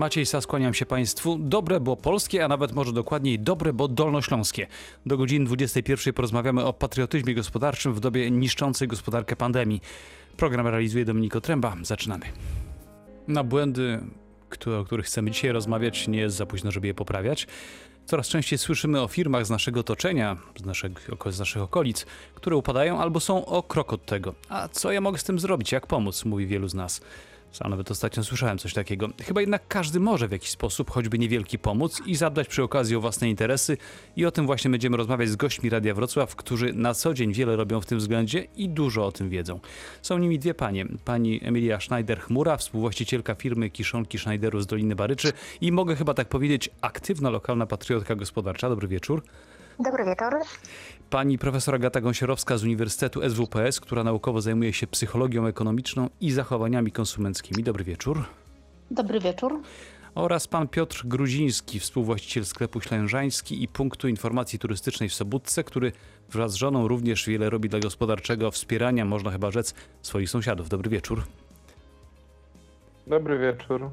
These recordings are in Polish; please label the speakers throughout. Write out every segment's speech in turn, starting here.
Speaker 1: Maciej Sa, skłaniam się Państwu. Dobre, bo polskie, a nawet może dokładniej dobre, bo dolnośląskie. Do godziny 21 porozmawiamy o patriotyzmie gospodarczym w dobie niszczącej gospodarkę pandemii. Program realizuje Dominiko Tręba. Zaczynamy. Na błędy, które, o których chcemy dzisiaj rozmawiać, nie jest za późno, żeby je poprawiać. Coraz częściej słyszymy o firmach z naszego otoczenia, z, naszego, z naszych okolic, które upadają albo są o krok od tego. A co ja mogę z tym zrobić? Jak pomóc? Mówi wielu z nas. Sam nawet ostatnio słyszałem coś takiego. Chyba jednak każdy może w jakiś sposób, choćby niewielki, pomóc i zadbać przy okazji o własne interesy. I o tym właśnie będziemy rozmawiać z gośćmi Radia Wrocław, którzy na co dzień wiele robią w tym względzie i dużo o tym wiedzą. Są nimi dwie panie. Pani Emilia Schneider-Chmura, współwłaścicielka firmy Kiszonki Schneideru z Doliny Baryczy i mogę chyba tak powiedzieć, aktywna lokalna patriotka gospodarcza. Dobry wieczór.
Speaker 2: Dobry wieczór.
Speaker 1: Pani profesor Agata Gąsiorowska z Uniwersytetu SWPS, która naukowo zajmuje się psychologią ekonomiczną i zachowaniami konsumenckimi. Dobry wieczór.
Speaker 2: Dobry wieczór.
Speaker 1: Oraz pan Piotr Gruziński, współwłaściciel sklepu Ślężański i punktu informacji turystycznej w Sobótce, który wraz z żoną również wiele robi dla gospodarczego wspierania, można chyba rzec, swoich sąsiadów. Dobry wieczór.
Speaker 3: Dobry wieczór.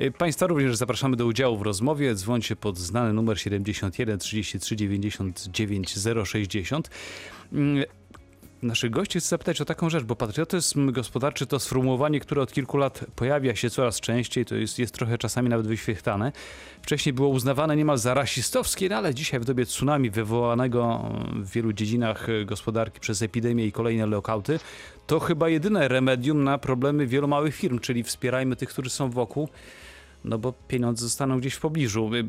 Speaker 1: Y, Państwa również zapraszamy do udziału w rozmowie. Dzwońcie pod znany numer 71 33 99 060. Naszych gości chcę zapytać o taką rzecz, bo patriotyzm gospodarczy to sformułowanie, które od kilku lat pojawia się coraz częściej, to jest, jest trochę czasami nawet wyświechtane. Wcześniej było uznawane niemal za rasistowskie, no ale dzisiaj w dobie tsunami wywołanego w wielu dziedzinach gospodarki przez epidemię i kolejne lockouty, to chyba jedyne remedium na problemy wielu małych firm, czyli wspierajmy tych, którzy są wokół, no bo pieniądze zostaną gdzieś w pobliżu. Y, y,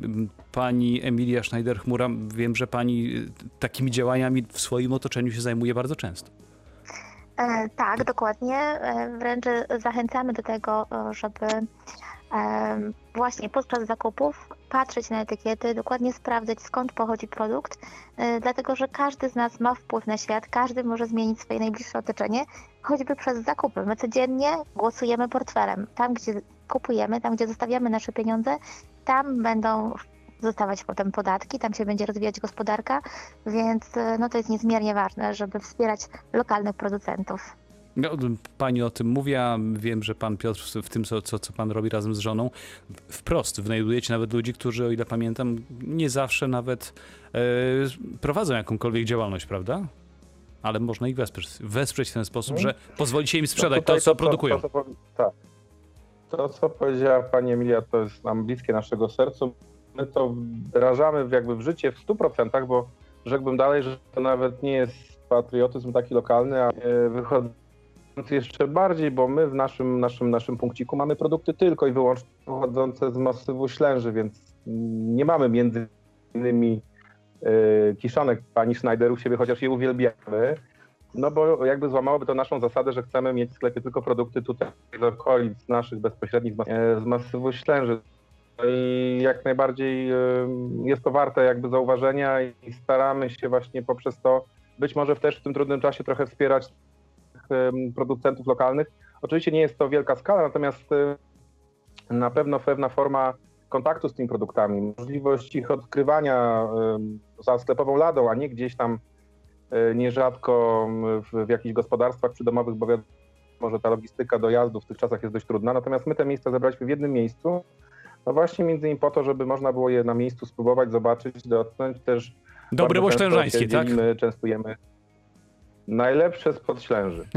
Speaker 1: Pani Emilia Schneider-Chmura, wiem, że pani y, takimi działaniami w swoim otoczeniu się zajmuje bardzo często.
Speaker 2: E, tak, dokładnie. E, wręcz zachęcamy do tego, e, żeby właśnie podczas zakupów patrzeć na etykiety, dokładnie sprawdzać skąd pochodzi produkt, dlatego że każdy z nas ma wpływ na świat, każdy może zmienić swoje najbliższe otoczenie, choćby przez zakupy. My codziennie głosujemy portfelem. Tam, gdzie kupujemy, tam, gdzie zostawiamy nasze pieniądze, tam będą zostawać potem podatki, tam się będzie rozwijać gospodarka, więc e, no to jest niezmiernie ważne, żeby wspierać lokalnych producentów.
Speaker 1: No, pani o tym mówi, a wiem, że pan Piotr w tym, co, co, co pan robi razem z żoną, wprost wynajdujecie nawet ludzi, którzy, o ile pamiętam, nie zawsze nawet e, prowadzą jakąkolwiek działalność, prawda? Ale można ich wesprzeć, wesprzeć w ten sposób, że pozwolicie im sprzedać to,
Speaker 3: tutaj
Speaker 1: co produkują.
Speaker 3: To, powi- tak. To, co powiedziała pani Emilia, to jest nam bliskie naszego sercu. My to wdrażamy jakby w życie w 100%, bo rzekłbym dalej, że to nawet nie jest patriotyzm taki lokalny, a e, wychodzący jeszcze bardziej, bo my w naszym, naszym, naszym punkciku mamy produkty tylko i wyłącznie pochodzące z masywu Ślęży, więc nie mamy między innymi e, kiszonek pani Schneider u siebie, chociaż je uwielbiamy. No bo jakby złamałoby to naszą zasadę, że chcemy mieć w sklepie tylko produkty tutaj z okolic naszych bezpośrednich, z mas- e, z masywu Ślęży. I jak najbardziej e, jest to warte jakby zauważenia i staramy się właśnie poprzez to być może też w tym trudnym czasie trochę wspierać em, producentów lokalnych. Oczywiście nie jest to wielka skala, natomiast e, na pewno pewna forma kontaktu z tymi produktami, możliwość ich odkrywania za sklepową ladą, a nie gdzieś tam e, nierzadko m, w, w jakichś gospodarstwach przydomowych, bo wiadomo, że ta logistyka dojazdu w tych czasach jest dość trudna. Natomiast my te miejsca zebraliśmy w jednym miejscu, no właśnie między innymi po to, żeby można było je na miejscu spróbować, zobaczyć, dotknąć też.
Speaker 1: Łoślężańskie,
Speaker 3: się
Speaker 1: tak?
Speaker 3: częstujemy. Najlepsze spod Ślęży.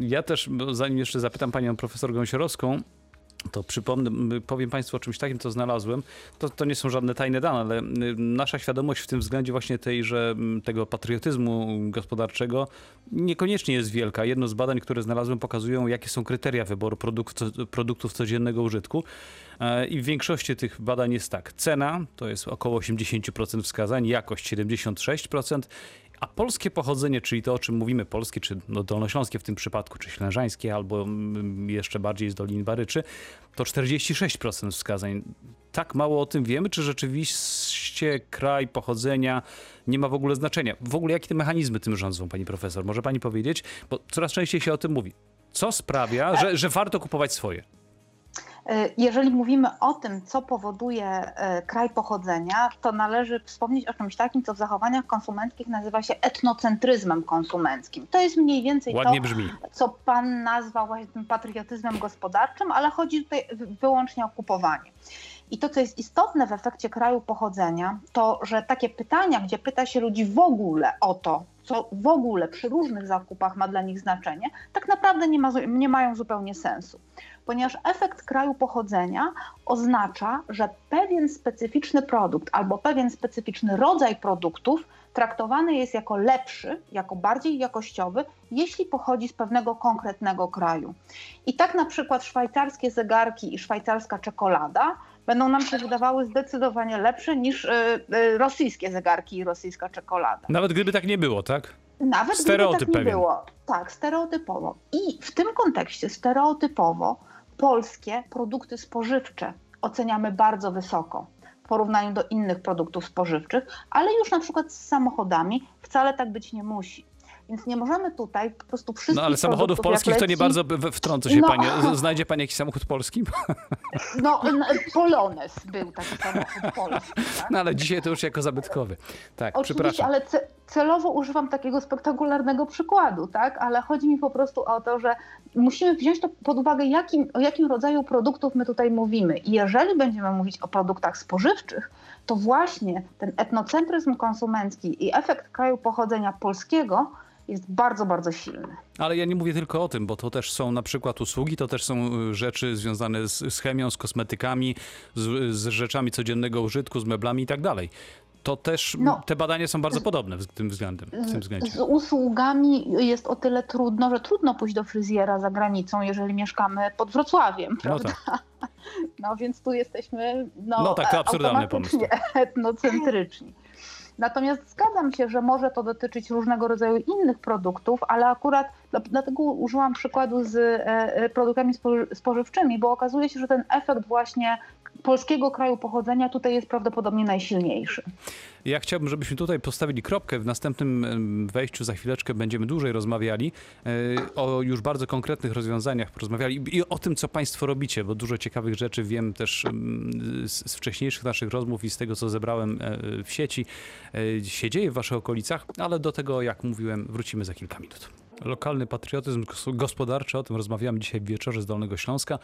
Speaker 1: Ja też, zanim jeszcze zapytam panią profesor Gąsiorowską, to przypomnę, powiem Państwu o czymś takim, co znalazłem. To, to nie są żadne tajne dane, ale nasza świadomość w tym względzie właśnie tej, że tego patriotyzmu gospodarczego niekoniecznie jest wielka. Jedno z badań, które znalazłem, pokazują, jakie są kryteria wyboru produktów, produktów codziennego użytku. E, I w większości tych badań jest tak. Cena to jest około 80% wskazań, jakość 76%, a polskie pochodzenie, czyli to, o czym mówimy, polskie czy no, dolnośląskie w tym przypadku, czy ślężańskie, albo mm, jeszcze bardziej z Doliny Baryczy, to 46% wskazań. Tak mało o tym wiemy, czy rzeczywiście kraj pochodzenia nie ma w ogóle znaczenia? W ogóle jakie te mechanizmy tym rządzą, pani profesor? Może pani powiedzieć? Bo coraz częściej się o tym mówi. Co sprawia, że, że warto kupować swoje?
Speaker 4: Jeżeli mówimy o tym, co powoduje e, kraj pochodzenia, to należy wspomnieć o czymś takim, co w zachowaniach konsumenckich nazywa się etnocentryzmem konsumenckim. To jest mniej więcej
Speaker 1: Ładnie
Speaker 4: to,
Speaker 1: brzmi.
Speaker 4: co pan nazwał właśnie tym patriotyzmem gospodarczym, ale chodzi tutaj wyłącznie o kupowanie. I to, co jest istotne w efekcie kraju pochodzenia, to że takie pytania, gdzie pyta się ludzi w ogóle o to, co w ogóle przy różnych zakupach ma dla nich znaczenie, tak naprawdę nie, ma, nie mają zupełnie sensu. Ponieważ efekt kraju pochodzenia oznacza, że pewien specyficzny produkt albo pewien specyficzny rodzaj produktów traktowany jest jako lepszy, jako bardziej jakościowy, jeśli pochodzi z pewnego konkretnego kraju. I tak na przykład szwajcarskie zegarki i szwajcarska czekolada będą nam się wydawały zdecydowanie lepsze niż y, y, rosyjskie zegarki i rosyjska czekolada.
Speaker 1: Nawet gdyby tak nie było, tak?
Speaker 4: Nawet
Speaker 1: Stereotyp
Speaker 4: gdyby tak nie
Speaker 1: pewien.
Speaker 4: było. Tak, stereotypowo. I w tym kontekście stereotypowo polskie produkty spożywcze oceniamy bardzo wysoko w porównaniu do innych produktów spożywczych, ale już na przykład z samochodami wcale tak być nie musi. Więc nie możemy tutaj po prostu wszystkich
Speaker 1: No ale samochodów polskich to nie
Speaker 4: leci-
Speaker 1: bardzo wtrącę się
Speaker 4: No.
Speaker 1: panie. Z- Znajdzie pani jakiś samochód polski?
Speaker 4: No, Polones był taki samochód polski. Tak?
Speaker 1: No ale dzisiaj to już jako zabytkowy. Tak,
Speaker 4: Oczywiście,
Speaker 1: przepraszam.
Speaker 4: ale ce- celowo używam takiego spektakularnego przykładu, tak? Ale chodzi mi po prostu o to, że musimy wziąć to pod uwagę, jakim, o jakim rodzaju produktów my tutaj mówimy. I jeżeli będziemy mówić o produktach spożywczych, to właśnie ten etnocentryzm konsumencki i efekt kraju pochodzenia polskiego jest bardzo, bardzo silny.
Speaker 1: Ale ja nie mówię tylko o tym, bo to też są na przykład usługi, to też są y, rzeczy związane z, z chemią, z kosmetykami, z, z rzeczami codziennego użytku, z meblami i tak dalej. To też
Speaker 4: No.
Speaker 1: te badania są bardzo podobne w tym względem. W tym względzie.
Speaker 4: Z usługami jest o tyle trudno, że trudno pójść do fryzjera za granicą, jeżeli mieszkamy pod Wrocławiem,
Speaker 1: No
Speaker 4: prawda?
Speaker 1: tak.
Speaker 4: No więc tu jesteśmy no,
Speaker 1: No tak, to absurdalny
Speaker 4: automatycznie etnocentryczni. Natomiast zgadzam się, że może to dotyczyć różnego rodzaju innych produktów, ale akurat dla- dlatego użyłam przykładu z e, e, produktami spoży- spożywczymi, bo okazuje się, że ten efekt właśnie polskiego kraju pochodzenia tutaj jest prawdopodobnie najsilniejszy.
Speaker 1: Ja chciałbym, żebyśmy tutaj postawili kropkę. W następnym wejściu za chwileczkę będziemy dłużej rozmawiali e, o już bardzo konkretnych rozwiązaniach, porozmawiali i o tym, co Państwo robicie, bo dużo ciekawych rzeczy wiem też z, wcześniejszych naszych rozmów i z tego, co zebrałem e, w sieci, e, się dzieje w Waszych okolicach, ale do tego, jak mówiłem, wrócimy za kilka minut. Lokalny patriotyzm gos- gospodarczy, o tym rozmawiamy dzisiaj w wieczorze z Dolnego Śląska.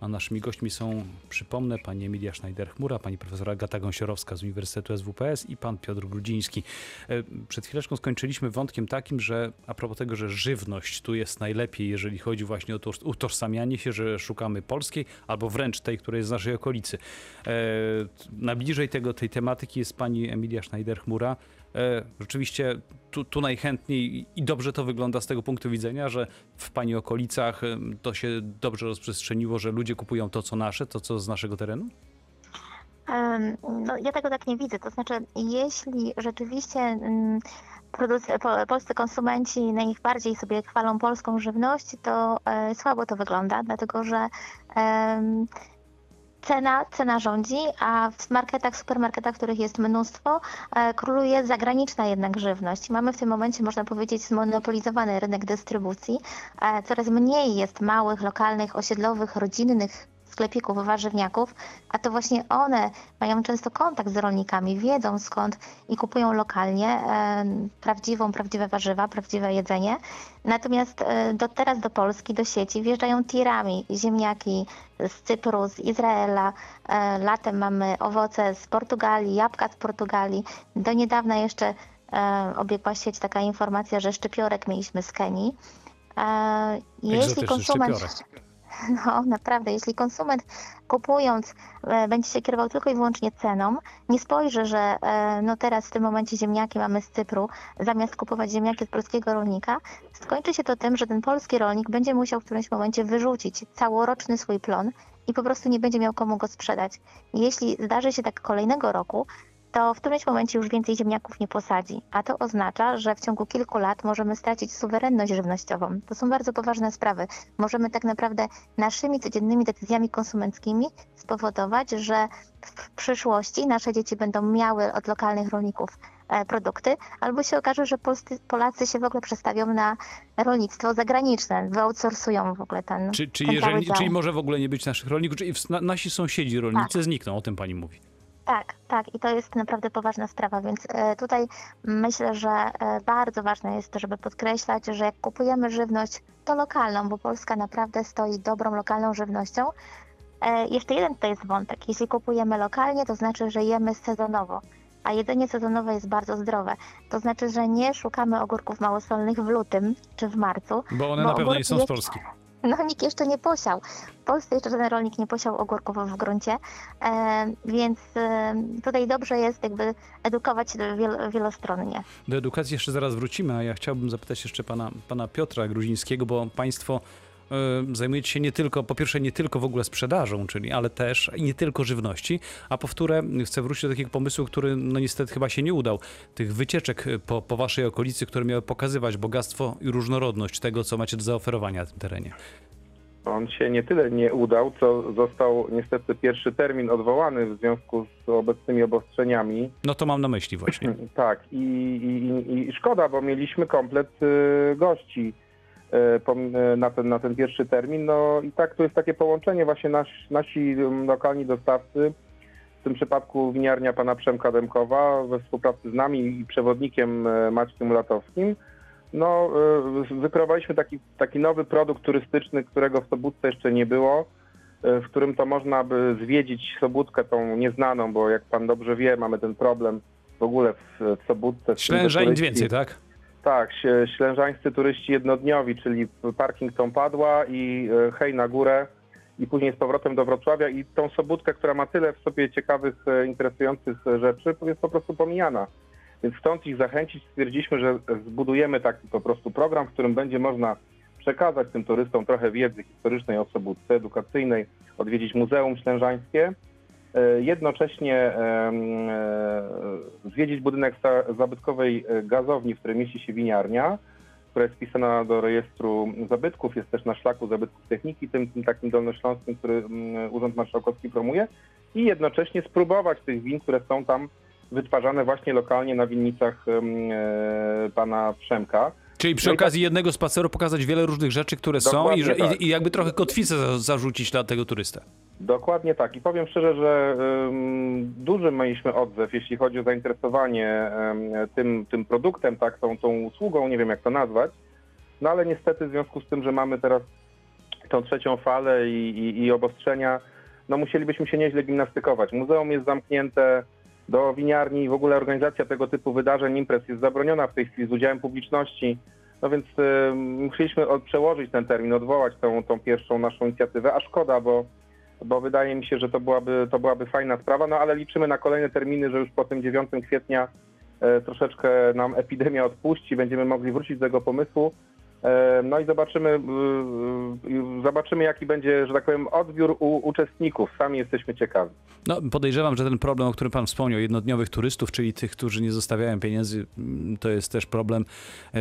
Speaker 1: A naszymi gośćmi są, przypomnę, pani Emilia Schneider-Chmura, pani profesor Agata Gąsiorowska z Uniwersytetu SWPS i pan Piotr Grudziński. E, Przed chwileczką skończyliśmy wątkiem takim, że a propos tego, że żywność tu jest najlepiej, jeżeli chodzi właśnie o to utożsamianie się, że szukamy polskiej albo wręcz tej, która jest z naszej okolicy. E, Najbliżej tego, tej tematyki jest pani Emilia Schneider-Chmura. E, Rzeczywiście tu, tu najchętniej i dobrze to wygląda z tego punktu widzenia, że w Pani okolicach to się dobrze rozprzestrzeniło, że ludzie kupują to, co nasze, to, co z naszego terenu?
Speaker 2: No, ja tego tak nie widzę. To znaczy, jeśli rzeczywiście polscy konsumenci najbardziej sobie chwalą polską żywność, to e, słabo to wygląda, dlatego że cena, cena rządzi, a w marketach, supermarketach, których jest mnóstwo, e, króluje zagraniczna jednak żywność. Mamy w tym momencie, można powiedzieć, zmonopolizowany rynek dystrybucji. E, Coraz mniej jest małych, lokalnych, osiedlowych, rodzinnych sklepików, warzywniaków, a to właśnie one mają często kontakt z rolnikami, wiedzą skąd i kupują lokalnie e, prawdziwą, prawdziwe warzywa, prawdziwe jedzenie. Natomiast e, do, teraz do Polski, do sieci wjeżdżają tirami, ziemniaki z Cypru, z Izraela. E, latem mamy owoce z Portugalii, jabłka z Portugalii. Do niedawna jeszcze obiegła sieć taka informacja, że szczypiorek mieliśmy z Kenii. Jeśli konsument
Speaker 1: szczypiorek.
Speaker 2: no, naprawdę, jeśli konsument kupując e, będzie się kierował tylko i wyłącznie ceną, nie spojrzy, że e, no teraz w tym momencie ziemniaki mamy z Cypru, zamiast kupować ziemniaki z polskiego rolnika, skończy się to tym, że ten polski rolnik będzie musiał w którymś momencie wyrzucić całoroczny swój plon i po prostu nie będzie miał komu go sprzedać. Jeśli zdarzy się tak kolejnego roku, to w którymś momencie już więcej ziemniaków nie posadzi, a to oznacza, że w ciągu kilku lat możemy stracić suwerenność żywnościową. To są bardzo poważne sprawy. Możemy tak naprawdę naszymi codziennymi decyzjami konsumenckimi spowodować, że w przyszłości nasze dzieci będą miały od lokalnych rolników e, produkty, albo się okaże, że Polscy, Polacy się w ogóle przestawią na rolnictwo zagraniczne, wyoutsourcują w ogóle ten,
Speaker 1: Czy, czy
Speaker 2: ten
Speaker 1: jeżeli, czyli może w ogóle nie być naszych rolników, czyli nasi sąsiedzi rolnicy znikną, o tym pani mówi.
Speaker 2: Tak, tak i to jest naprawdę poważna sprawa, więc e, tutaj myślę, że e, bardzo ważne jest to, żeby podkreślać, że jak kupujemy żywność, to lokalną, bo Polska naprawdę stoi dobrą lokalną żywnością. E, Jeszcze jeden to jest wątek. Jeśli kupujemy lokalnie, to znaczy, że jemy sezonowo, a jedzenie sezonowe jest bardzo zdrowe. To znaczy, że nie szukamy ogórków małosolnych w lutym czy w marcu,
Speaker 1: Bo one
Speaker 2: Bo
Speaker 1: na pewno nie są z
Speaker 2: jest-
Speaker 1: Polski.
Speaker 2: No nikt jeszcze nie posiał. W Polsce jeszcze żaden rolnik nie posiał ogórków w gruncie, e, więc e, tutaj dobrze jest jakby edukować wielostronnie.
Speaker 1: Do edukacji jeszcze zaraz wrócimy, a ja chciałbym zapytać jeszcze pana, pana Piotra Gruzińskiego, bo państwo zajmujecie się nie tylko, po pierwsze nie tylko w ogóle sprzedażą, czyli, ale też nie tylko żywności, a po wtóre chcę wrócić do takiego pomysłu, który no niestety chyba się nie udał, tych wycieczek y, po, po waszej okolicy, które miały pokazywać bogactwo i różnorodność tego, co macie do zaoferowania na tym terenie.
Speaker 3: On się nie tyle nie udał, co został niestety pierwszy termin odwołany w związku z obecnymi obostrzeniami.
Speaker 1: No to mam na myśli właśnie.
Speaker 3: Tak, i, i, i, szkoda, bo mieliśmy komplet y, gości y, y, na, ten, na ten pierwszy termin. No i tak to jest takie połączenie właśnie nasz, nasi ym, lokalni dostawcy, w tym przypadku winiarnia pana Przemka Demkowa we współpracy z nami i przewodnikiem y, Maćkiem Latowskim. No, y, wykreowaliśmy taki, taki nowy produkt turystyczny, którego w Sobótce jeszcze nie było, w którym to można by zwiedzić Sobótkę tą nieznaną, bo jak pan dobrze wie, mamy ten problem w ogóle w, w Sobótce.
Speaker 1: Ślęża
Speaker 3: turyści-
Speaker 1: więcej, tak?
Speaker 3: Tak, ślę- ślężańscy turyści jednodniowi, czyli parking tą padła i e, hej na górę i później z powrotem do Wrocławia i tą Sobótkę, która ma tyle w sobie ciekawych, e, interesujących e, rzeczy, jest po prostu pomijana. Więc chcąc ich zachęcić, stwierdziliśmy, że zbudujemy taki po prostu program, w którym będzie można przekazać tym turystom trochę wiedzy historycznej o Sobótce, edukacyjnej, odwiedzić Muzeum Ślężańskie, jednocześnie em, e, zwiedzić budynek zabytkowej e, gazowni, w której mieści się winiarnia, która jest wpisana do rejestru zabytków, jest też na szlaku zabytków techniki, tym, tym takim dolnośląskim, który Urząd Marszałkowski promuje i jednocześnie spróbować tych win, które są tam wytwarzane właśnie lokalnie na winnicach e, pana Przemka.
Speaker 1: Czyli przy
Speaker 3: No
Speaker 1: okazji jednego spaceru pokazać wiele różnych rzeczy, które są i,
Speaker 3: Dokładnie tak.
Speaker 1: i, jakby trochę kotwicę za, zarzucić dla tego turystę.
Speaker 3: Dokładnie tak. I powiem szczerze, że um, duży mieliśmy odzew, jeśli chodzi o zainteresowanie em, tym, tym produktem, tak, tą, tą usługą, nie wiem jak to nazwać. No ale niestety w związku z tym, że mamy teraz tą trzecią falę i, i, i obostrzenia, no musielibyśmy się nieźle gimnastykować. Muzeum jest zamknięte, do winiarni w ogóle organizacja tego typu wydarzeń, imprez jest zabroniona w tej chwili z udziałem publiczności. No więc y, musieliśmy od, przełożyć ten termin, odwołać tą, tą pierwszą naszą inicjatywę, a szkoda, bo, bo wydaje mi się, że to byłaby, to byłaby fajna sprawa, no ale liczymy na kolejne terminy, że już po tym 9 kwietnia e, troszeczkę nam epidemia odpuści, będziemy mogli wrócić do tego pomysłu. E, No i zobaczymy, zobaczymy jaki będzie, że tak powiem, odbiór u uczestników. Sami jesteśmy ciekawi.
Speaker 1: No, podejrzewam, że ten problem, o którym pan wspomniał, jednodniowych turystów, czyli tych, którzy nie zostawiają pieniędzy, mm, to jest też problem e,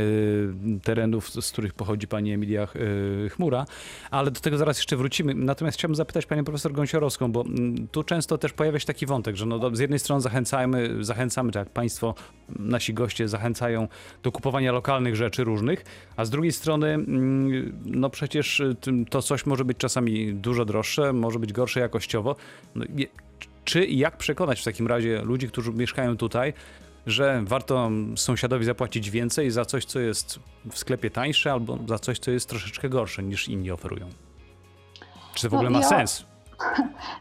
Speaker 1: terenów, z których pochodzi pani Emilia e, Chmura, ale do tego zaraz jeszcze wrócimy. Natomiast chciałbym zapytać panią profesor Gąsiorowską, bo mm, tu często też pojawia się taki wątek, że no, z jednej strony zachęcamy, zachęcamy, tak jak państwo, nasi goście zachęcają do kupowania lokalnych rzeczy różnych, a z drugiej strony, mm, no przecież y, to coś może być czasami dużo droższe, może być gorsze jakościowo. No, czy i jak przekonać w takim razie ludzi, którzy mieszkają tutaj, że warto sąsiadowi zapłacić więcej za coś, co jest w sklepie tańsze, albo za coś, co jest troszeczkę gorsze niż inni oferują? Czy to w
Speaker 4: No,
Speaker 1: ogóle ma
Speaker 4: ja-
Speaker 1: sens?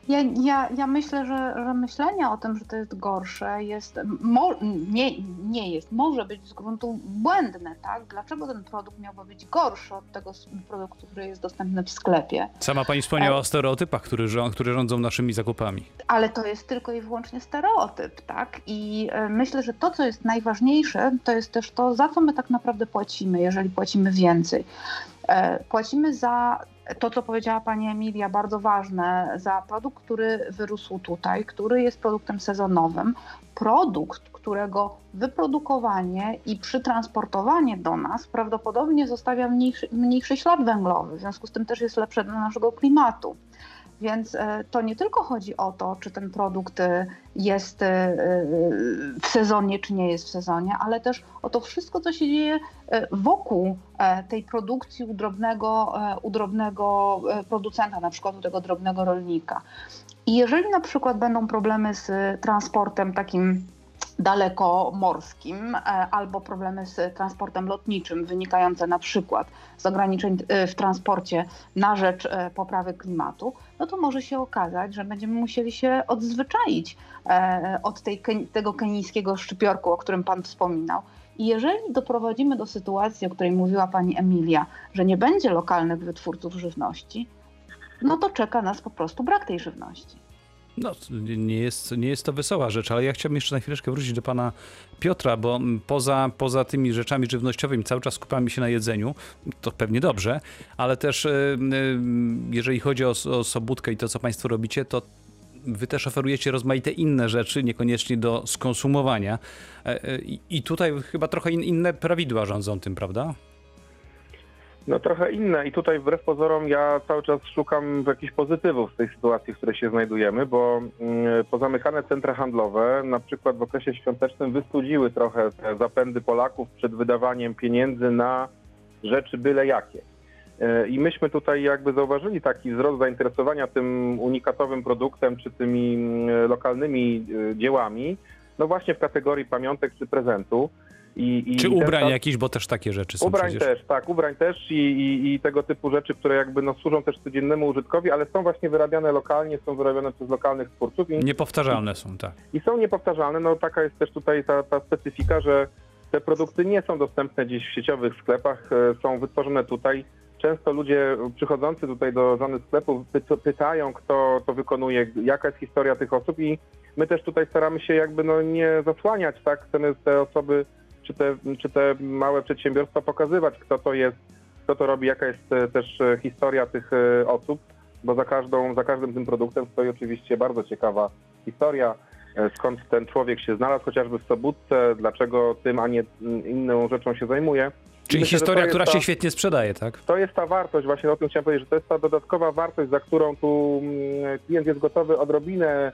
Speaker 4: Ja, ja, ja myślę, że, że myślenie o tym, że to jest gorsze, jest, mo, nie, nie jest, może być z gruntu błędne, tak? Dlaczego ten produkt miałby być gorszy od tego produktu, który jest dostępny w sklepie?
Speaker 1: Sama pani wspomniała o stereotypach, które, które rządzą naszymi zakupami.
Speaker 4: Ale to jest tylko i wyłącznie stereotyp, tak? I e, myślę, że to, co jest najważniejsze, to jest też to, za co my tak naprawdę płacimy, jeżeli płacimy więcej. E, Płacimy za to, co powiedziała pani Emilia, bardzo ważne, za produkt, który wyrósł tutaj, który jest produktem sezonowym. Produkt, którego wyprodukowanie i przytransportowanie do nas prawdopodobnie zostawia mniejszy, mniejszy ślad węglowy, w związku z tym też jest lepsze dla naszego klimatu. Więc e, to nie tylko chodzi o to, czy ten produkt e, jest e, w sezonie, czy nie jest w sezonie, ale też o to wszystko, co się dzieje wokół tej produkcji u drobnego, u drobnego producenta, na przykład u tego drobnego rolnika. I jeżeli na przykład będą problemy z transportem takim dalekomorskim albo problemy z transportem lotniczym wynikające na przykład z ograniczeń w transporcie na rzecz poprawy klimatu, no to może się okazać, że będziemy musieli się odzwyczaić e, od tej, tego kenijskiego szczypiorku, o którym Pan wspominał. I jeżeli doprowadzimy do sytuacji, o której mówiła Pani Emilia, że nie będzie lokalnych wytwórców żywności, no to czeka nas po prostu brak tej żywności.
Speaker 1: No, nie jest, nie jest to wesoła rzecz, ale ja chciałbym jeszcze na chwileczkę wrócić do pana Piotra, bo poza, poza tymi rzeczami żywnościowymi cały czas skupiamy się na jedzeniu, to pewnie dobrze, ale też e, e, jeżeli chodzi o, o sobótkę i to, co państwo robicie, to wy też oferujecie rozmaite inne rzeczy, niekoniecznie do skonsumowania. E, I tutaj chyba trochę inne prawidła rządzą tym, prawda?
Speaker 3: No trochę inne i tutaj wbrew pozorom ja cały czas szukam jakichś pozytywów z tej sytuacji, w której się znajdujemy, bo mm, pozamykane centra handlowe na przykład w okresie świątecznym wystudziły trochę te zapędy Polaków przed wydawaniem pieniędzy na rzeczy byle jakie. E, I myśmy tutaj jakby zauważyli taki wzrost zainteresowania tym unikatowym produktem czy tymi mm, lokalnymi e, dziełami, no właśnie w kategorii pamiątek czy prezentu.
Speaker 1: I, i Czy ubrań jakiś, bo też takie rzeczy są
Speaker 3: Ubrań
Speaker 1: przecież.
Speaker 3: też, tak, ubrań też i, i, i, tego typu rzeczy, które jakby no, służą też codziennemu użytkowi, ale są właśnie wyrabiane lokalnie, są wyrabiane przez lokalnych twórców. I,
Speaker 1: niepowtarzalne są, tak.
Speaker 3: I są niepowtarzalne, no taka jest też tutaj ta, ta specyfika, że te produkty nie są dostępne gdzieś w sieciowych sklepach, e, są wytworzone tutaj. Często ludzie przychodzący tutaj do żony sklepów pytają, kto to wykonuje, jaka jest historia tych osób i my też tutaj staramy się jakby no nie zasłaniać, tak, chcemy te osoby czy te, czy te małe przedsiębiorstwa pokazywać, kto to jest, kto to robi, jaka jest e, też e, historia tych e, osób, bo za, każdą, za każdym tym produktem stoi oczywiście bardzo ciekawa historia, skąd ten człowiek się znalazł, chociażby w Sobótce, dlaczego tym, a nie inną rzeczą się zajmuje.
Speaker 1: Czyli Myślę, historia, która ta, się świetnie sprzedaje, tak?
Speaker 3: To jest ta wartość, właśnie o tym chciałem powiedzieć, że to jest ta dodatkowa wartość, za którą tu mm, klient jest gotowy odrobinę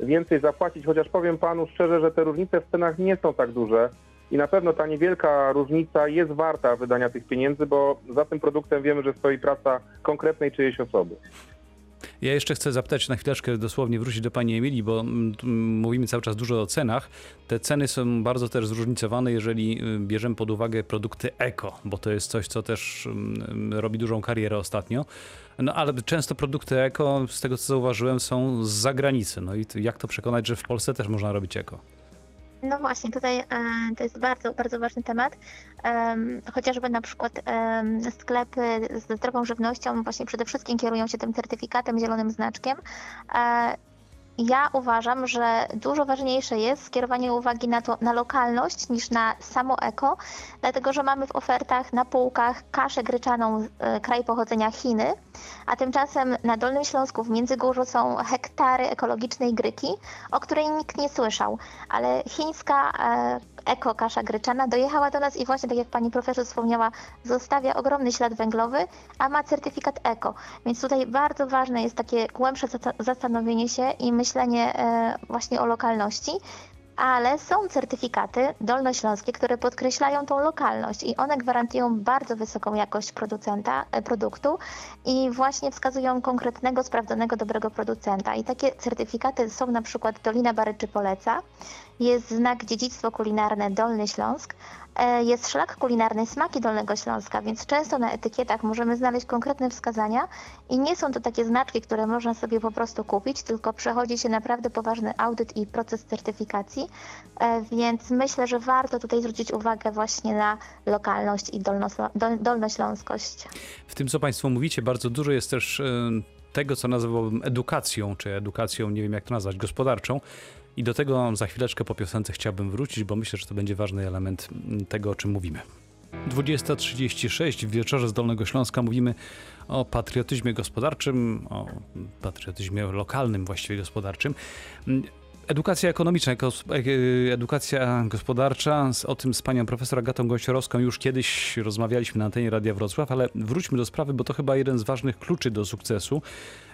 Speaker 3: więcej zapłacić, chociaż powiem panu szczerze, że te różnice w cenach nie są tak duże. I na pewno ta niewielka różnica jest warta wydania tych pieniędzy, bo za tym produktem wiemy, że stoi praca konkretnej czyjejś osoby.
Speaker 1: Ja jeszcze chcę zapytać na chwileczkę, dosłownie wrócić do Pani Emilii, bo mówimy cały czas dużo o cenach. Te ceny są bardzo też zróżnicowane, jeżeli y, bierzemy pod uwagę produkty eko, bo to jest coś, co też robi dużą karierę ostatnio. No ale często produkty eko, z tego co zauważyłem, są z zagranicy. No i jak to przekonać, że w Polsce też można robić eko?
Speaker 2: No właśnie, tutaj e, to jest bardzo, bardzo ważny temat. Chociażby na przykład sklepy z zdrową żywnością właśnie przede wszystkim kierują się tym certyfikatem, zielonym znaczkiem. Ja uważam, że dużo ważniejsze jest skierowanie uwagi na, to, na lokalność niż na samo eko, dlatego że mamy w ofertach na półkach kaszę gryczaną e, kraj pochodzenia Chiny, a tymczasem na Dolnym Śląsku w Międzygórzu są hektary ekologicznej gryki, o której nikt nie słyszał, ale chińska e, eko kasza gryczana dojechała do nas i właśnie tak jak pani profesor wspomniała, zostawia ogromny ślad węglowy, a ma certyfikat eko. Więc tutaj bardzo ważne jest takie głębsze zastanowienie się i myślenie e, właśnie o lokalności ale są certyfikaty dolnośląskie, które podkreślają tą lokalność i one gwarantują bardzo wysoką jakość producenta, e, produktu i właśnie wskazują konkretnego, sprawdzonego, dobrego producenta. I takie certyfikaty są na przykład Dolina Baryczy Poleca, jest znak dziedzictwo kulinarne Dolny Śląsk, jest szlak kulinarny Smaki Dolnego Śląska, więc często na etykietach możemy znaleźć konkretne wskazania i nie są to takie znaczki, które można sobie po prostu kupić, tylko przechodzi się naprawdę poważny audyt i proces certyfikacji, e, więc myślę, że warto tutaj zwrócić uwagę właśnie na lokalność i dolnośląskość.
Speaker 1: W tym, co Państwo mówicie, bardzo dużo jest też e, tego, co nazwałbym edukacją, czy edukacją, nie wiem jak to nazwać, gospodarczą. I do tego za chwileczkę po piosence chciałbym wrócić, bo myślę, że to będzie ważny element tego, o czym mówimy. 20.36 w wieczorze z Dolnego Śląska mówimy o patriotyzmie gospodarczym, o patriotyzmie lokalnym właściwie gospodarczym. Edukacja ekonomiczna, e- edukacja gospodarcza, o tym z panią profesor Agatą Gąsiorowską już kiedyś rozmawialiśmy na antenie Radia Wrocław, ale wróćmy do sprawy, bo to chyba jeden z ważnych kluczy do sukcesu.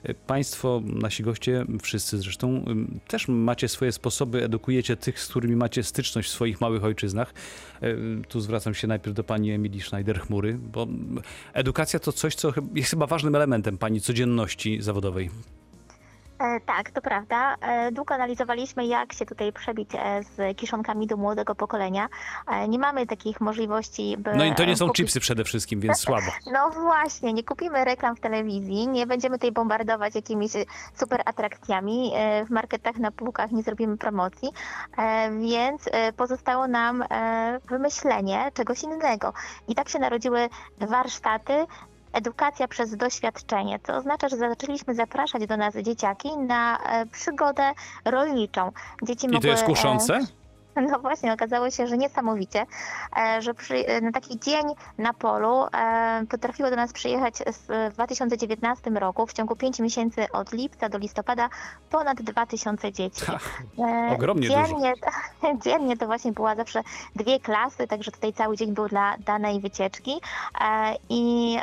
Speaker 1: E, Państwo, nasi goście, wszyscy zresztą, też macie swoje sposoby, edukujecie tych, z którymi macie styczność w swoich małych ojczyznach. E, Tu zwracam się najpierw do pani Emilii Schneider-Chmury, bo edukacja to coś, co jest chyba ważnym elementem pani codzienności zawodowej.
Speaker 2: E, tak, to prawda. E, długo analizowaliśmy, jak się tutaj przebić e, z kiszonkami do młodego pokolenia. Nie mamy takich możliwości, by.
Speaker 1: No i to nie są
Speaker 2: kupić-
Speaker 1: chipsy przede wszystkim, więc słabo.
Speaker 2: No właśnie, nie kupimy reklam w telewizji, nie będziemy tutaj bombardować jakimiś super atrakcjami, w marketach na półkach nie zrobimy promocji, więc pozostało nam wymyślenie czegoś innego. I tak się narodziły warsztaty. Edukacja przez doświadczenie. To oznacza, że zaczęliśmy zapraszać do nas dzieciaki na e, przygodę rolniczą. Dzieci
Speaker 1: I to
Speaker 2: mogły,
Speaker 1: jest
Speaker 2: e,
Speaker 1: kuszące?
Speaker 2: no właśnie, okazało się, że niesamowicie, e, że przy, e, na taki dzień na polu e, potrafiło do nas przyjechać w 2019 roku w ciągu 5 miesięcy od lipca do listopada ponad 2000 dzieci.
Speaker 1: Ha, ogromnie
Speaker 2: dziennie, dziennie to właśnie była zawsze dwie klasy, także tutaj cały dzień był dla danej wycieczki i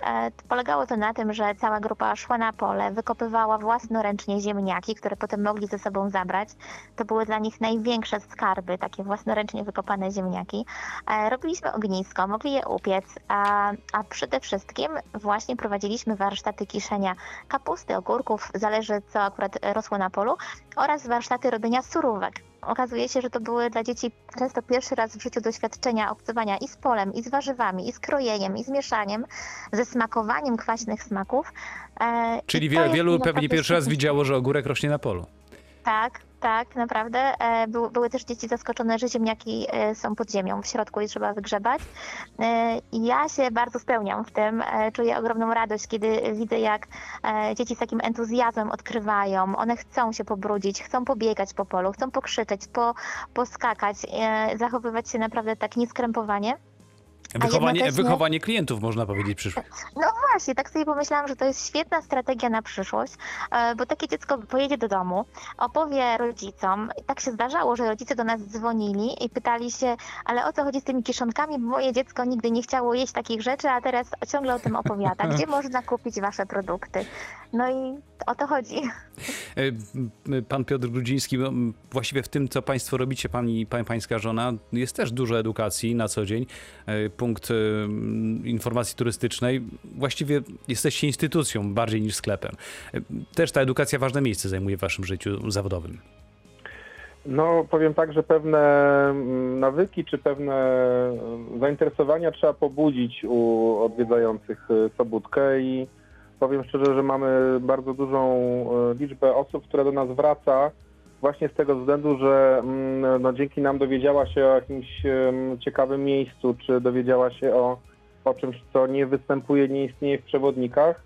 Speaker 2: polegało to na tym, że cała grupa szła na pole, wykopywała własnoręcznie ziemniaki, które potem mogli ze sobą zabrać. To były dla nich największe skarby, takie własnoręcznie wykopane ziemniaki. E, Robiliśmy ognisko, mogli je upiec, a, a przede wszystkim właśnie prowadziliśmy warsztaty kiszenia kapusty, ogórków, zależy co akurat rosło na polu, oraz warsztaty robienia surówek. Okazuje się, że to były dla dzieci często pierwszy raz w życiu doświadczenia obcowania i z polem, i z warzywami, i z krojeniem, i z mieszaniem, ze smakowaniem kwaśnych smaków. E,
Speaker 1: Czyli
Speaker 2: jest
Speaker 1: wielu pewnie pierwszy raz widziało, że ogórek rośnie na polu.
Speaker 2: Tak, tak, naprawdę. E, Były, też dzieci zaskoczone, że ziemniaki e, są pod ziemią, w środku je trzeba wygrzebać. E, i Ja się bardzo spełniam w tym. Czuję ogromną radość, kiedy widzę, jak dzieci z takim entuzjazmem odkrywają. One chcą się pobrudzić, chcą pobiegać po polu, chcą pokrzyczeć, po, poskakać, zachowywać się naprawdę tak nieskrępowanie.
Speaker 1: Wychowanie, wychowanie klientów, można powiedzieć, przyszło.
Speaker 2: No właśnie, tak sobie pomyślałam, że to jest świetna strategia na przyszłość, e, bo takie dziecko pojedzie do domu, opowie rodzicom. Tak się zdarzało, że rodzice do nas dzwonili i pytali się, ale o co chodzi z tymi kiszonkami, bo moje dziecko nigdy nie chciało jeść takich rzeczy, a teraz ciągle o tym opowiada. Gdzie można kupić wasze produkty? No i o to chodzi.
Speaker 1: E, Pan Piotr Grudziński, właściwie w tym, co Państwo robicie, pani, pani pańska żona, jest też dużo edukacji na co dzień. Punkt m, informacji turystycznej. Właściwie jesteście instytucją bardziej niż sklepem. Też ta edukacja ważne miejsce zajmuje w Waszym życiu zawodowym.
Speaker 3: No, powiem tak, że pewne mm, nawyki czy pewne mm, zainteresowania trzeba pobudzić u odwiedzających y, Sobótkę i powiem szczerze, że mamy bardzo dużą y, liczbę osób, które do nas wraca właśnie z tego względu, że mm, no, dzięki nam dowiedziała się o jakimś ciekawym miejscu, czy dowiedziała się o, o czymś, co nie występuje, nie istnieje w przewodnikach.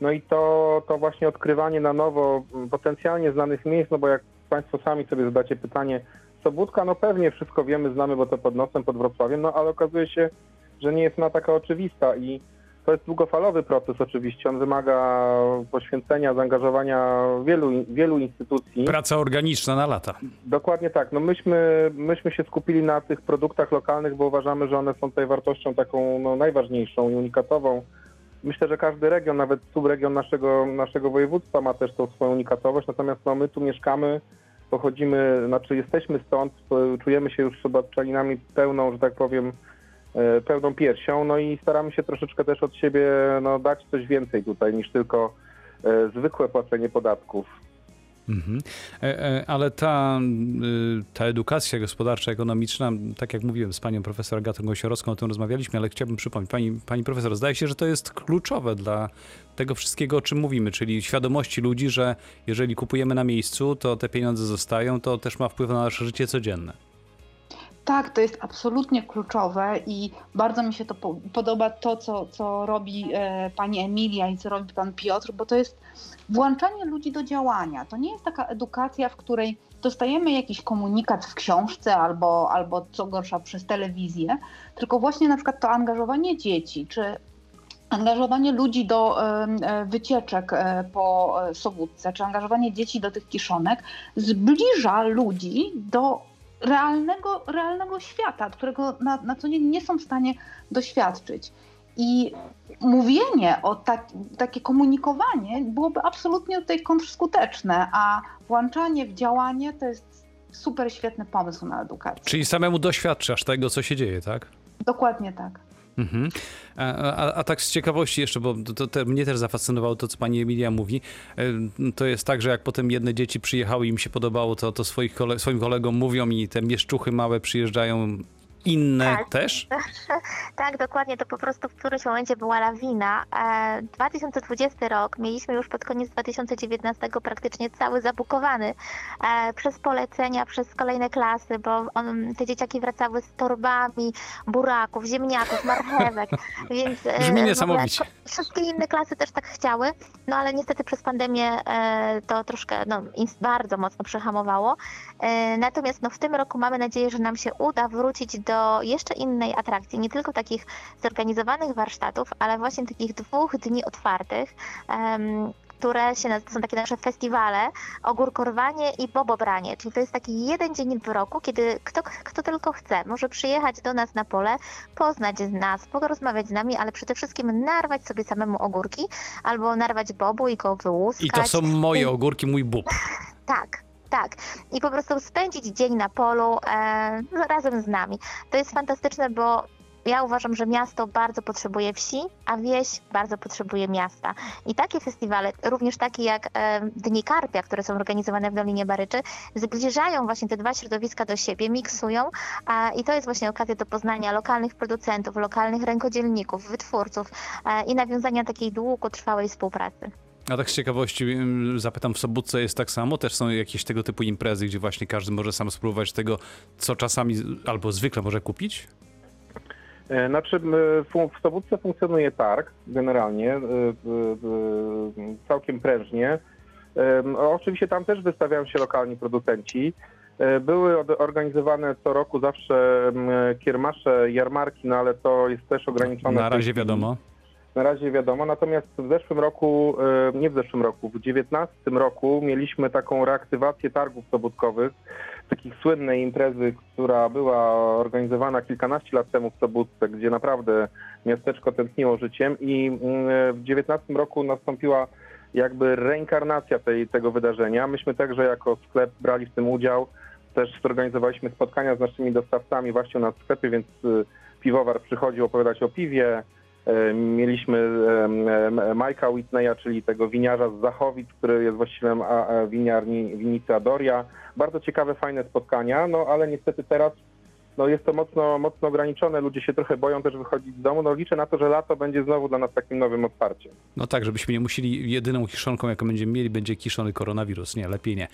Speaker 3: No i to, to właśnie odkrywanie na nowo potencjalnie znanych miejsc, no bo jak Państwo sami sobie zadacie pytanie, Sobótka, no pewnie wszystko wiemy, znamy, bo to pod nosem, pod Wrocławiem, no ale okazuje się, że nie jest ona taka oczywista i to jest długofalowy proces oczywiście, on wymaga poświęcenia, zaangażowania wielu, wielu instytucji.
Speaker 1: Praca organiczna na lata.
Speaker 3: Dokładnie tak. No myśmy, myśmy się skupili na tych produktach lokalnych, bo uważamy, że one są tutaj wartością taką no, najważniejszą i unikatową. Myślę, że każdy region, nawet subregion naszego, naszego województwa ma też tą swoją unikatowość, natomiast no, my tu mieszkamy, pochodzimy, znaczy jesteśmy stąd, czujemy się już sobatczaninami pełną, że tak powiem, pełną piersią, no i staramy się troszeczkę też od siebie no, dać coś więcej tutaj niż tylko e, zwykłe płacenie podatków.
Speaker 1: Mhm. E, e, Ale ta, y, ta edukacja gospodarcza, ekonomiczna, tak jak mówiłem z panią profesor Agatą Gąsiorowską o tym rozmawialiśmy, ale chciałbym przypomnieć, pani, pani profesor, zdaje się, że to jest kluczowe dla tego wszystkiego, o czym mówimy, czyli świadomości ludzi, że jeżeli kupujemy na miejscu, to te pieniądze zostają, to też ma wpływ na nasze życie codzienne.
Speaker 4: Tak, to jest absolutnie kluczowe i bardzo mi się to po- podoba to, co, co robi e, pani Emilia i co robi pan Piotr, bo to jest włączanie ludzi do działania. To nie jest taka edukacja, w której dostajemy jakiś komunikat w książce albo, albo co gorsza przez telewizję, tylko właśnie na przykład to angażowanie dzieci, czy angażowanie ludzi do e, wycieczek e, po e, Sobótce, czy angażowanie dzieci do tych kiszonek zbliża ludzi do realnego, realnego świata, którego na, na co dzień nie są w stanie doświadczyć. I mówienie o tak, takie komunikowanie byłoby absolutnie tutaj kontrskuteczne, a włączanie w działanie to jest super świetny pomysł na edukację.
Speaker 1: Czyli samemu doświadczasz tego, co się dzieje, tak?
Speaker 4: Dokładnie tak.
Speaker 1: Mhm. A, a, a, tak z ciekawości jeszcze, bo to, to, mnie też zafascynowało to, co pani Emilia mówi. E, to jest tak, że jak potem jedne dzieci przyjechały i im się podobało, to, to swoich kole swoim kolegom mówią i te mieszczuchy małe przyjeżdżają inne
Speaker 2: Tak.
Speaker 1: też?
Speaker 2: Tak, dokładnie, to po prostu w którymś momencie była lawina. E, 2020 rok mieliśmy już pod koniec 2019 praktycznie cały zabukowany e, przez polecenia, przez kolejne klasy, bo on, te dzieciaki wracały z torbami buraków, ziemniaków, marchewek, więc e,
Speaker 1: Brzmi niesamowicie.
Speaker 2: Wszystkie inne klasy też tak chciały, no ale niestety przez pandemię e, to troszkę, no bardzo mocno przehamowało. E, Natomiast no, w tym roku mamy nadzieję, że nam się uda wrócić do jeszcze innej atrakcji, nie tylko takich zorganizowanych warsztatów, ale właśnie takich dwóch dni otwartych, em, które się są takie nasze festiwale, ogórkorwanie i bobobranie, czyli to jest taki jeden dzień w roku, kiedy kto, kto tylko chce może przyjechać do nas na pole, poznać nas, porozmawiać z nami, ale przede wszystkim narwać sobie samemu ogórki albo narwać bobu i go wyłuskać.
Speaker 1: I to są moje ogórki, mój bób.
Speaker 2: Tak, tak. I po prostu spędzić dzień na polu e, no, razem z nami. To jest fantastyczne, bo ja uważam, że miasto bardzo potrzebuje wsi, a wieś bardzo potrzebuje miasta. I takie festiwale, również takie jak e, Dni Karpia, które są organizowane w Dolinie Baryczy, zbliżają właśnie te dwa środowiska do siebie, miksują a, i to jest właśnie okazja do poznania lokalnych producentów, lokalnych rękodzielników, wytwórców e, i nawiązania takiej długotrwałej współpracy.
Speaker 1: A tak z ciekawości zapytam, w Sobótce jest tak samo? Też są jakieś tego typu imprezy, gdzie właśnie każdy może sam spróbować tego, co czasami albo zwykle może kupić?
Speaker 3: E, Znaczy w Sobótce funkcjonuje targ generalnie, e, całkiem prężnie. Oczywiście tam też wystawiają się lokalni producenci. E, Były organizowane co roku zawsze kiermasze, jarmarki, no ale to jest też ograniczone.
Speaker 1: Na razie wiadomo.
Speaker 3: Na razie wiadomo, natomiast w zeszłym roku, e, nie w zeszłym roku, w 2019 roku mieliśmy taką reaktywację targów sobótkowych, takiej słynnej imprezy, która była organizowana kilkanaście lat temu w Sobótce, gdzie naprawdę miasteczko tętniło życiem i mm, w 2019 roku nastąpiła jakby reinkarnacja tej, tego wydarzenia. Myśmy także jako sklep brali w tym udział, też zorganizowaliśmy spotkania z naszymi dostawcami właśnie w sklepie, więc y, piwowar przychodził opowiadać o piwie, E, Mieliśmy em, em, Majka Whitneya, czyli tego winiarza z Zachowic, który jest właścicielem winiarni Winicy Adoria. Bardzo ciekawe, fajne spotkania, no ale niestety teraz no, jest to mocno, mocno ograniczone. Ludzie się trochę boją też wychodzić z domu. No liczę na to, że lato będzie znowu dla nas takim nowym otwarciem.
Speaker 1: No tak, żebyśmy nie musieli, jedyną kiszonką, jaką będziemy mieli, będzie kiszony koronawirus. Nie, lepiej nie.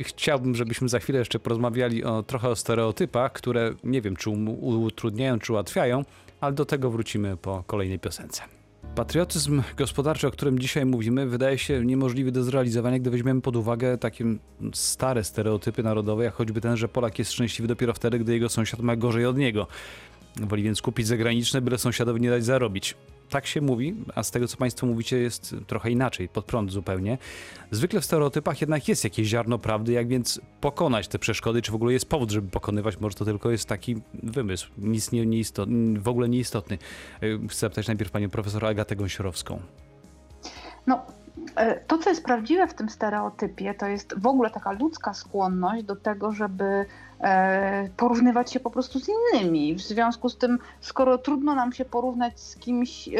Speaker 1: Chciałbym, żebyśmy za chwilę jeszcze porozmawiali o, trochę o stereotypach, które nie wiem, czy um- utrudniają, czy ułatwiają, ale do tego wrócimy po kolejnej piosence. Patriotyzm gospodarczy, o którym dzisiaj mówimy, wydaje się niemożliwy do zrealizowania, gdy weźmiemy pod uwagę takie stare stereotypy narodowe, jak choćby ten, że Polak jest szczęśliwy dopiero wtedy, gdy jego sąsiad ma gorzej od niego. Woli więc kupić zagraniczne, byle sąsiadowi nie dać zarobić. Tak się mówi, a z tego co Państwo mówicie jest trochę inaczej, pod prąd zupełnie. Zwykle w stereotypach jednak jest jakieś ziarno prawdy, jak więc pokonać te przeszkody, czy w ogóle jest powód, żeby pokonywać, może to tylko jest taki wymysł, nic nie, nieistot, w ogóle nieistotny. Y, Chcę zapytać najpierw panią profesor Agatę Gąsiorowską.
Speaker 4: No, e, to, co jest prawdziwe w tym stereotypie, to jest w ogóle taka ludzka skłonność do tego, żeby e, porównywać się po prostu z innymi. W związku z tym, skoro trudno nam się porównać z kimś, e,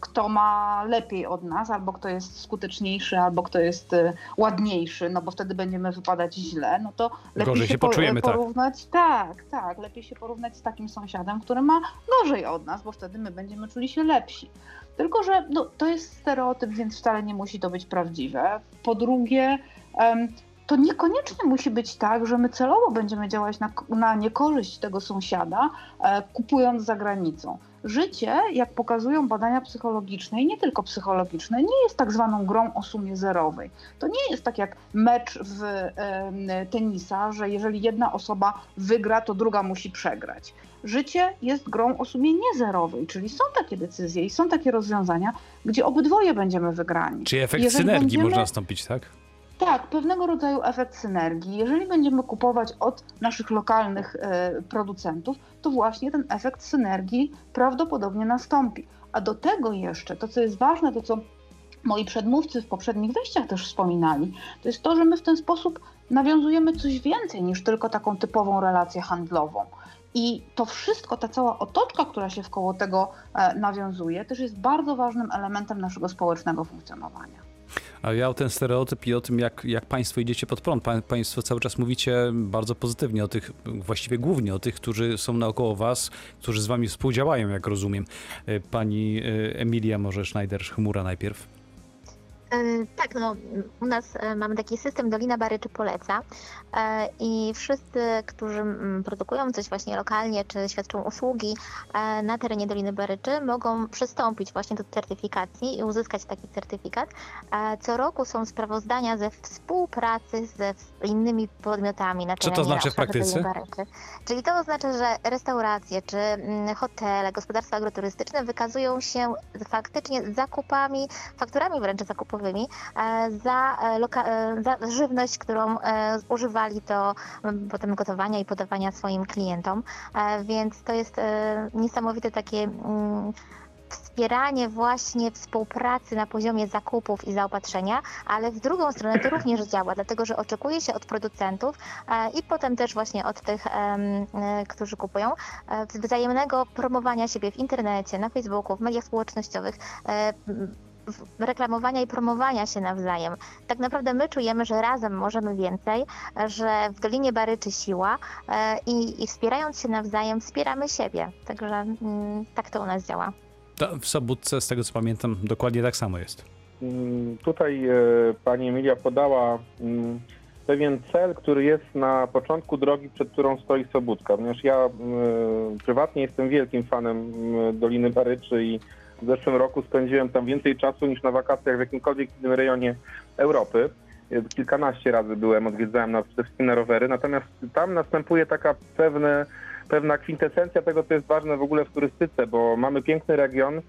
Speaker 4: kto ma lepiej od nas, albo kto jest skuteczniejszy, albo kto jest e, ładniejszy, no bo wtedy będziemy wypadać źle, no to lepiej
Speaker 1: Gorzej się tak.
Speaker 4: porównać. Tak, tak, lepiej się porównać z takim sąsiadem, który ma gorzej od nas, bo wtedy my będziemy czuli się lepsi. Tylko, że no, to jest stereotyp, więc wcale nie musi to być prawdziwe. Po drugie, to niekoniecznie musi być tak, że my celowo będziemy działać na, na niekorzyść tego sąsiada, e, kupując za granicą. Życie, jak pokazują badania psychologiczne i nie tylko psychologiczne, nie jest tak zwaną grą o sumie zerowej. To nie jest tak jak mecz w e, tenisa, że jeżeli jedna osoba wygra, to druga musi przegrać. Życie jest grą o sumie niezerowej, czyli są takie decyzje i są takie rozwiązania, gdzie obydwoje będziemy wygrani.
Speaker 1: Czyli efekt
Speaker 4: Jeżeli
Speaker 1: synergii
Speaker 4: będziemy-
Speaker 1: może nastąpić, tak?
Speaker 4: Tak, pewnego rodzaju efekt synergii. Jeżeli będziemy kupować od naszych lokalnych e, producentów, to właśnie ten efekt synergii prawdopodobnie nastąpi. A do tego jeszcze, to co jest ważne, to co moi przedmówcy w poprzednich wejściach też wspominali, to jest to, że my w ten sposób nawiązujemy coś więcej niż tylko taką typową relację handlową. I to wszystko, ta cała otoczka, która się wkoło tego e, nawiązuje, też jest bardzo ważnym elementem naszego społecznego funkcjonowania.
Speaker 1: A ja o ten stereotyp i o tym, jak, jak państwo idziecie pod prąd. Pa, państwo cały czas mówicie bardzo pozytywnie o tych, właściwie głównie o tych, którzy są naokoło was, którzy z wami współdziałają, jak rozumiem. E, Pani e, Emilia może Schneider-Chmura najpierw.
Speaker 2: Tak, no u nas e, mamy taki system Dolina Baryczy Poleca e, i wszyscy, którzy produkują coś właśnie lokalnie, czy świadczą usługi e, na terenie Doliny Baryczy, mogą przystąpić właśnie do certyfikacji i uzyskać taki certyfikat. Co roku są sprawozdania ze współpracy ze innymi podmiotami na
Speaker 1: Co to
Speaker 2: terenie
Speaker 1: znaczy w praktyce?
Speaker 2: Czyli to oznacza, że restauracje, czy mm, hotele, gospodarstwa agroturystyczne wykazują się faktycznie zakupami, fakturami wręcz zakupowymi e, za, e, e, za żywność, którą używali do potem gotowania i podawania swoim klientom. Więc to jest niesamowite takie mm, wspieranie właśnie współpracy na poziomie zakupów i zaopatrzenia, ale w drugą stronę to również działa, dlatego że oczekuje się od producentów i potem też właśnie od tych, którzy kupują, wzajemnego promowania siebie w internecie, na Facebooku, w mediach społecznościowych, reklamowania i promowania się nawzajem. Tak naprawdę my czujemy, że razem możemy więcej, że w Dolinie Baryczy siła e, i, i wspierając się nawzajem wspieramy siebie. Także mm, tak to u nas działa.
Speaker 1: Ta, w Sobótce, z tego co pamiętam, dokładnie tak samo jest.
Speaker 3: Mm, Tutaj e, pani Emilia podała mm, pewien cel, który jest na początku drogi, przed którą stoi Sobótka. Ponieważ ja prywatnie jestem wielkim fanem Doliny Baryczy i w zeszłym roku spędziłem tam więcej czasu niż na wakacjach w jakimkolwiek innym rejonie Europy. Kilkanaście razy byłem, odwiedzałem na, przede wszystkim na rowery, natomiast tam następuje taka pewne, pewna kwintesencja tego, co jest ważne w ogóle w turystyce, bo mamy piękny region,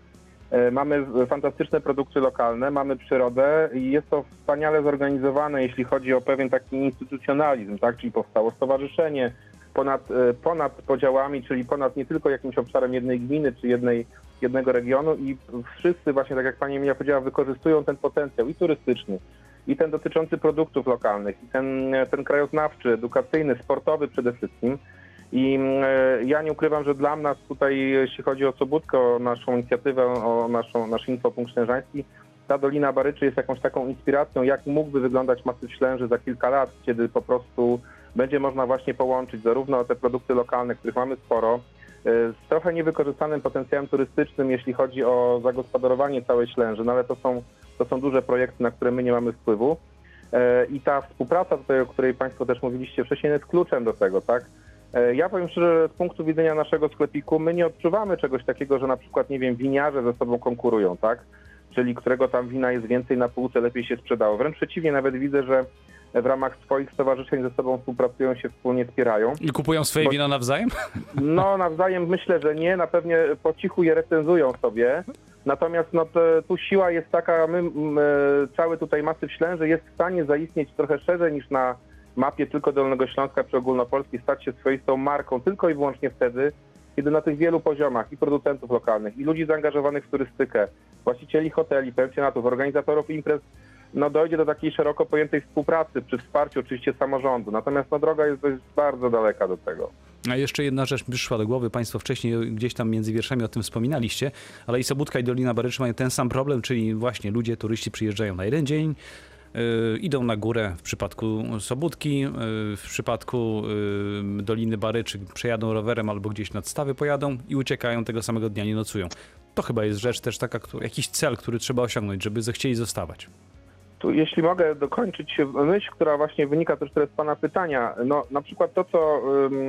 Speaker 3: E, Mamy fantastyczne produkty lokalne, mamy przyrodę i jest to wspaniale zorganizowane, jeśli chodzi o pewien taki instytucjonalizm, tak? Czyli powstało stowarzyszenie ponad, e, ponad podziałami, czyli ponad nie tylko jakimś obszarem jednej gminy czy jednej, jednego regionu i wszyscy właśnie, tak jak pani Emilia powiedziała, wykorzystują ten potencjał i turystyczny, i ten dotyczący produktów lokalnych, i ten, ten krajoznawczy, edukacyjny, sportowy przede wszystkim. I e, ja nie ukrywam, że dla nas tutaj, jeśli chodzi o Sobótkę, o naszą inicjatywę, o naszą, nasz infopunkt ślężański, ta Dolina Baryczy jest jakąś taką inspiracją, jak mógłby wyglądać masyw ślęży za kilka lat, kiedy po prostu będzie można właśnie połączyć zarówno te produkty lokalne, których mamy sporo, e, z trochę niewykorzystanym potencjałem turystycznym, jeśli chodzi o zagospodarowanie całej ślęży, no ale to są, to są duże projekty, na które my nie mamy wpływu. E, I ta współpraca, o której Państwo też mówiliście wcześniej, jest kluczem do tego, tak? E, Ja powiem szczerze, że z punktu widzenia naszego sklepiku my nie odczuwamy czegoś takiego, że na przykład, nie wiem, winiarze ze sobą konkurują, tak? Czyli którego tam wina jest więcej na półce, lepiej się sprzedało. Wręcz przeciwnie, nawet widzę, że w ramach swoich stowarzyszeń ze sobą współpracują, się wspólnie wspierają.
Speaker 1: I kupują swoje
Speaker 3: Bo-
Speaker 1: wina nawzajem?
Speaker 3: No nawzajem myślę, że nie, na pewnie po cichu je recenzują sobie. Natomiast no, tu siła jest taka, my, m, e, cały tutaj masyw Ślęży jest w stanie zaistnieć trochę szerzej niż na mapie tylko Dolnego Śląska czy ogólnopolskiej, stać się swoistą marką tylko i wyłącznie wtedy, kiedy na tych wielu poziomach i producentów lokalnych, i ludzi zaangażowanych w turystykę, właścicieli hoteli, pensjonatów, organizatorów imprez, no dojdzie do takiej szeroko pojętej współpracy przy wsparciu oczywiście samorządu. Natomiast no, droga jest dość bardzo daleka do tego.
Speaker 1: A jeszcze jedna rzecz przyszła do głowy. Państwo wcześniej gdzieś tam między wierszami o tym wspominaliście, ale i Sobótka i Dolina Baryczy mają ten sam problem, czyli właśnie ludzie, turyści przyjeżdżają na jeden dzień, yy, idą na górę w przypadku Sobótki, yy, w przypadku yy, Doliny Baryczy przejadą rowerem albo gdzieś nad stawy pojadą i uciekają tego samego dnia, nie nocują. To chyba jest rzecz też taka, jakiś cel, który trzeba osiągnąć, żeby zechcieli zostawać.
Speaker 3: Tu, jeśli mogę dokończyć myśl, która właśnie wynika też z Pana pytania. No, na przykład to, co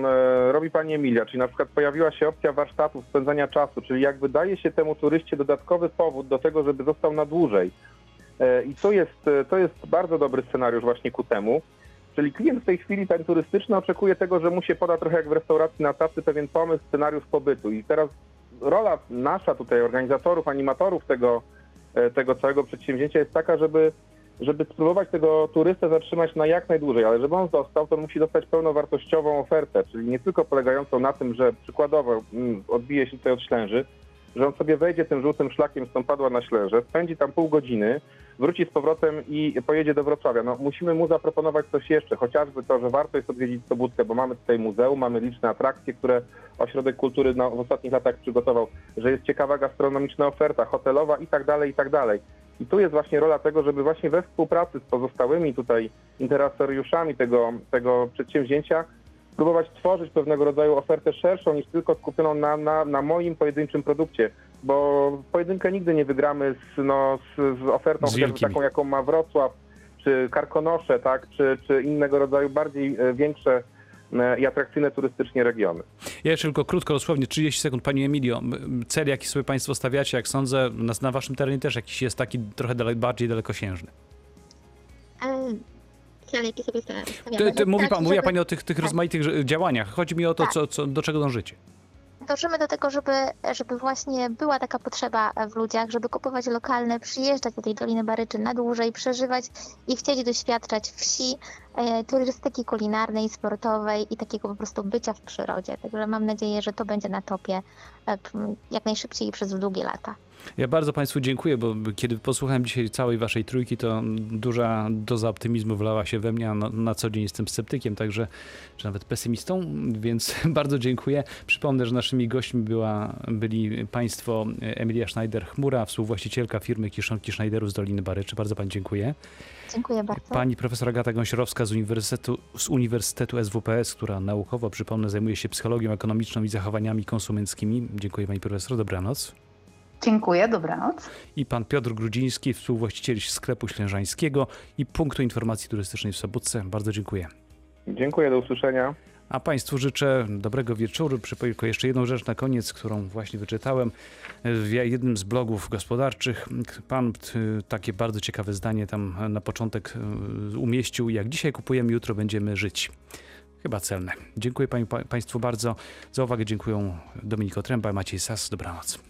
Speaker 3: e, robi Pani Emilia, czyli na przykład pojawiła się opcja warsztatów, spędzania czasu, czyli jakby daje się temu turyście dodatkowy powód do tego, żeby został na dłużej. E, I to jest, e, to jest bardzo dobry scenariusz właśnie ku temu. Czyli klient w tej chwili, ten turystyczny, oczekuje tego, że mu się poda trochę jak w restauracji na tacy pewien pomysł, scenariusz pobytu. I teraz rola nasza tutaj, organizatorów, animatorów tego, tego całego przedsięwzięcia jest taka, żeby, żeby spróbować tego turystę zatrzymać na jak najdłużej, ale żeby on został, to musi dostać pełnowartościową ofertę, czyli nie tylko polegającą na tym, że przykładowo mm, odbije się tutaj od Ślęży, że on sobie wejdzie tym żółtym szlakiem z padła na Ślęże, spędzi tam pół godziny, wróci z powrotem i pojedzie do Wrocławia. No, musimy mu zaproponować coś jeszcze, chociażby to, że warto jest odwiedzić Sobótkę, bo mamy tutaj muzeum, mamy liczne atrakcje, które Ośrodek Kultury na, w ostatnich latach przygotował, że jest ciekawa gastronomiczna oferta, hotelowa i tak dalej, i tak dalej. I tu jest właśnie rola tego, żeby właśnie we współpracy z pozostałymi tutaj interesariuszami tego, tego przedsięwzięcia próbować tworzyć pewnego rodzaju ofertę szerszą niż tylko skupioną na, na, na moim pojedynczym produkcie, bo pojedynkę nigdy nie wygramy z, no, z, z ofertą
Speaker 1: Z
Speaker 3: chociażby taką, jaką ma Wrocław, czy Karkonosze, tak, czy, czy innego rodzaju bardziej e, większe i atrakcyjne turystycznie regiony.
Speaker 1: Ja jeszcze tylko krótko, dosłownie 30 sekund. Pani Emilio, cel jaki sobie Państwo stawiacie, jak sądzę, na, na Waszym terenie też jakiś jest taki trochę dale, bardziej dalekosiężny.
Speaker 2: E, Cel, jaki sobie sta- stawiamy.
Speaker 1: Ty, ty, mówi pan, mówiła
Speaker 2: żeby-
Speaker 1: Pani o tych, tych
Speaker 2: tak.
Speaker 1: rozmaitych że- działaniach. Chodzi mi o to,
Speaker 2: Tak.
Speaker 1: co, co, do czego dążycie.
Speaker 2: Dążymy do tego, żeby, żeby właśnie była taka potrzeba w ludziach, żeby kupować lokalne, przyjeżdżać do tej Doliny Baryczy na dłużej, przeżywać i chcieli doświadczać wsi, e, turystyki kulinarnej, sportowej i takiego po prostu bycia w przyrodzie. Także mam nadzieję, że to będzie na topie e, jak najszybciej i przez długie lata.
Speaker 1: Ja bardzo Państwu dziękuję, bo kiedy posłuchałem dzisiaj całej Waszej trójki, to duża doza optymizmu wlała się we mnie, na, na co dzień jestem sceptykiem, także, czy nawet pesymistą, więc bardzo dziękuję. Przypomnę, że naszymi gośćmi była, byli Państwo Emilia Schneider-Chmura, współwłaścicielka firmy Kiszonki Schneiderów z Doliny Baryczy. Bardzo Pani dziękuję.
Speaker 2: Dziękuję bardzo.
Speaker 1: Pani profesor Agata Gąsiorowska z Uniwersytetu, z Uniwersytetu SWPS, która naukowo, przypomnę, zajmuje się psychologią ekonomiczną i zachowaniami konsumenckimi. Dziękuję Pani profesor, dobranoc.
Speaker 4: Dziękuję, dobranoc.
Speaker 1: I pan Piotr Grudziński, współwłaściciel sklepu ślężańskiego i punktu informacji turystycznej w Sobótce. Bardzo dziękuję.
Speaker 3: Dziękuję, do usłyszenia.
Speaker 1: A Państwu życzę dobrego wieczoru. Przypomnę tylko jeszcze jedną rzecz na koniec, którą właśnie wyczytałem w jednym z blogów gospodarczych. Pan y, takie bardzo ciekawe zdanie tam na początek y, umieścił. Jak dzisiaj kupujemy, jutro będziemy żyć. Chyba celne. Dziękuję Państwu bardzo za uwagę. Dziękuję Dominiko Tręba, Maciej Sas. Dobranoc.